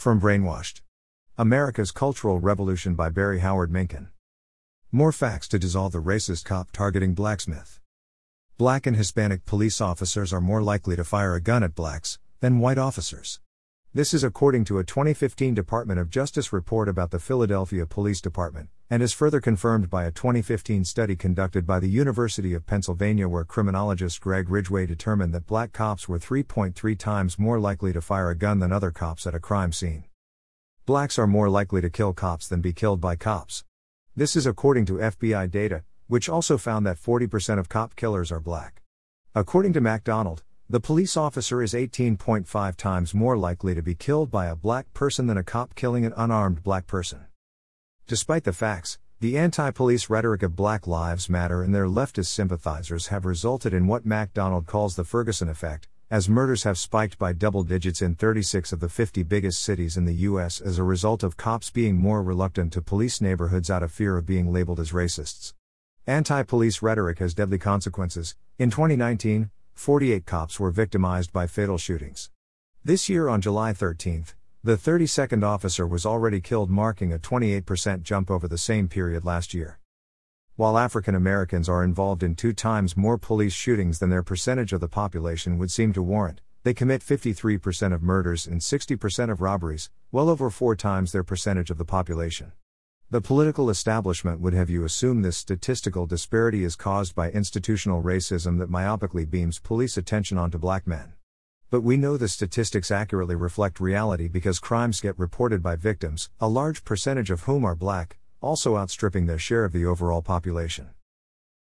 From Brainwashed America's Cultural Revolution by Barry Howard Minkin. More facts to dissolve the racist cop targeting blacksmith. Black and Hispanic police officers are more likely to fire a gun at blacks than white officers. This is according to a 2015 Department of Justice report about the Philadelphia Police Department, and is further confirmed by a 2015 study conducted by the University of Pennsylvania where criminologist Greg Ridgeway determined that black cops were 3.3 times more likely to fire a gun than other cops at a crime scene. Blacks are more likely to kill cops than be killed by cops. This is according to FBI data, which also found that 40% of cop killers are black. According to MacDonald, the police officer is 18.5 times more likely to be killed by a black person than a cop killing an unarmed black person. Despite the facts, the anti police rhetoric of Black Lives Matter and their leftist sympathizers have resulted in what MacDonald calls the Ferguson effect, as murders have spiked by double digits in 36 of the 50 biggest cities in the U.S. as a result of cops being more reluctant to police neighborhoods out of fear of being labeled as racists. Anti police rhetoric has deadly consequences. In 2019, 48 cops were victimized by fatal shootings. This year, on July 13, the 32nd officer was already killed, marking a 28% jump over the same period last year. While African Americans are involved in two times more police shootings than their percentage of the population would seem to warrant, they commit 53% of murders and 60% of robberies, well over four times their percentage of the population. The political establishment would have you assume this statistical disparity is caused by institutional racism that myopically beams police attention onto black men. But we know the statistics accurately reflect reality because crimes get reported by victims, a large percentage of whom are black, also outstripping their share of the overall population.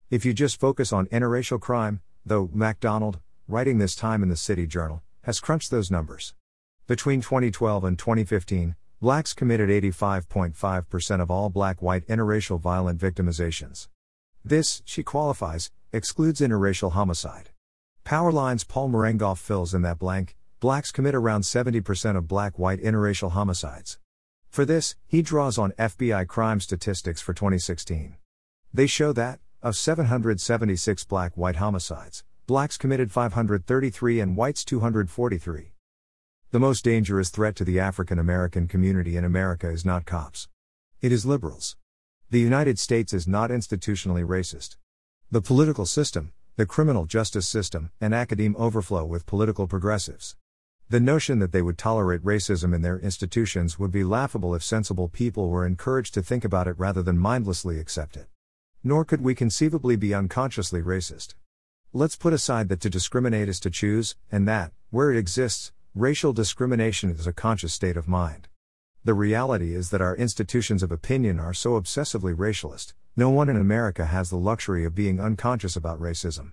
If you just focus on interracial crime, though, MacDonald, writing this time in the City Journal, has crunched those numbers. Between 2012 and 2015, Blacks committed 85.5% of all black white interracial violent victimizations. This, she qualifies, excludes interracial homicide. Powerline's Paul Mirengoff fills in that blank blacks commit around 70% of black white interracial homicides. For this, he draws on FBI crime statistics for 2016. They show that, of 776 black white homicides, blacks committed 533 and whites 243. The most dangerous threat to the African American community in America is not cops. It is liberals. The United States is not institutionally racist. The political system, the criminal justice system, and academe overflow with political progressives. The notion that they would tolerate racism in their institutions would be laughable if sensible people were encouraged to think about it rather than mindlessly accept it. Nor could we conceivably be unconsciously racist. Let's put aside that to discriminate is to choose, and that, where it exists, Racial discrimination is a conscious state of mind. The reality is that our institutions of opinion are so obsessively racialist, no one in America has the luxury of being unconscious about racism.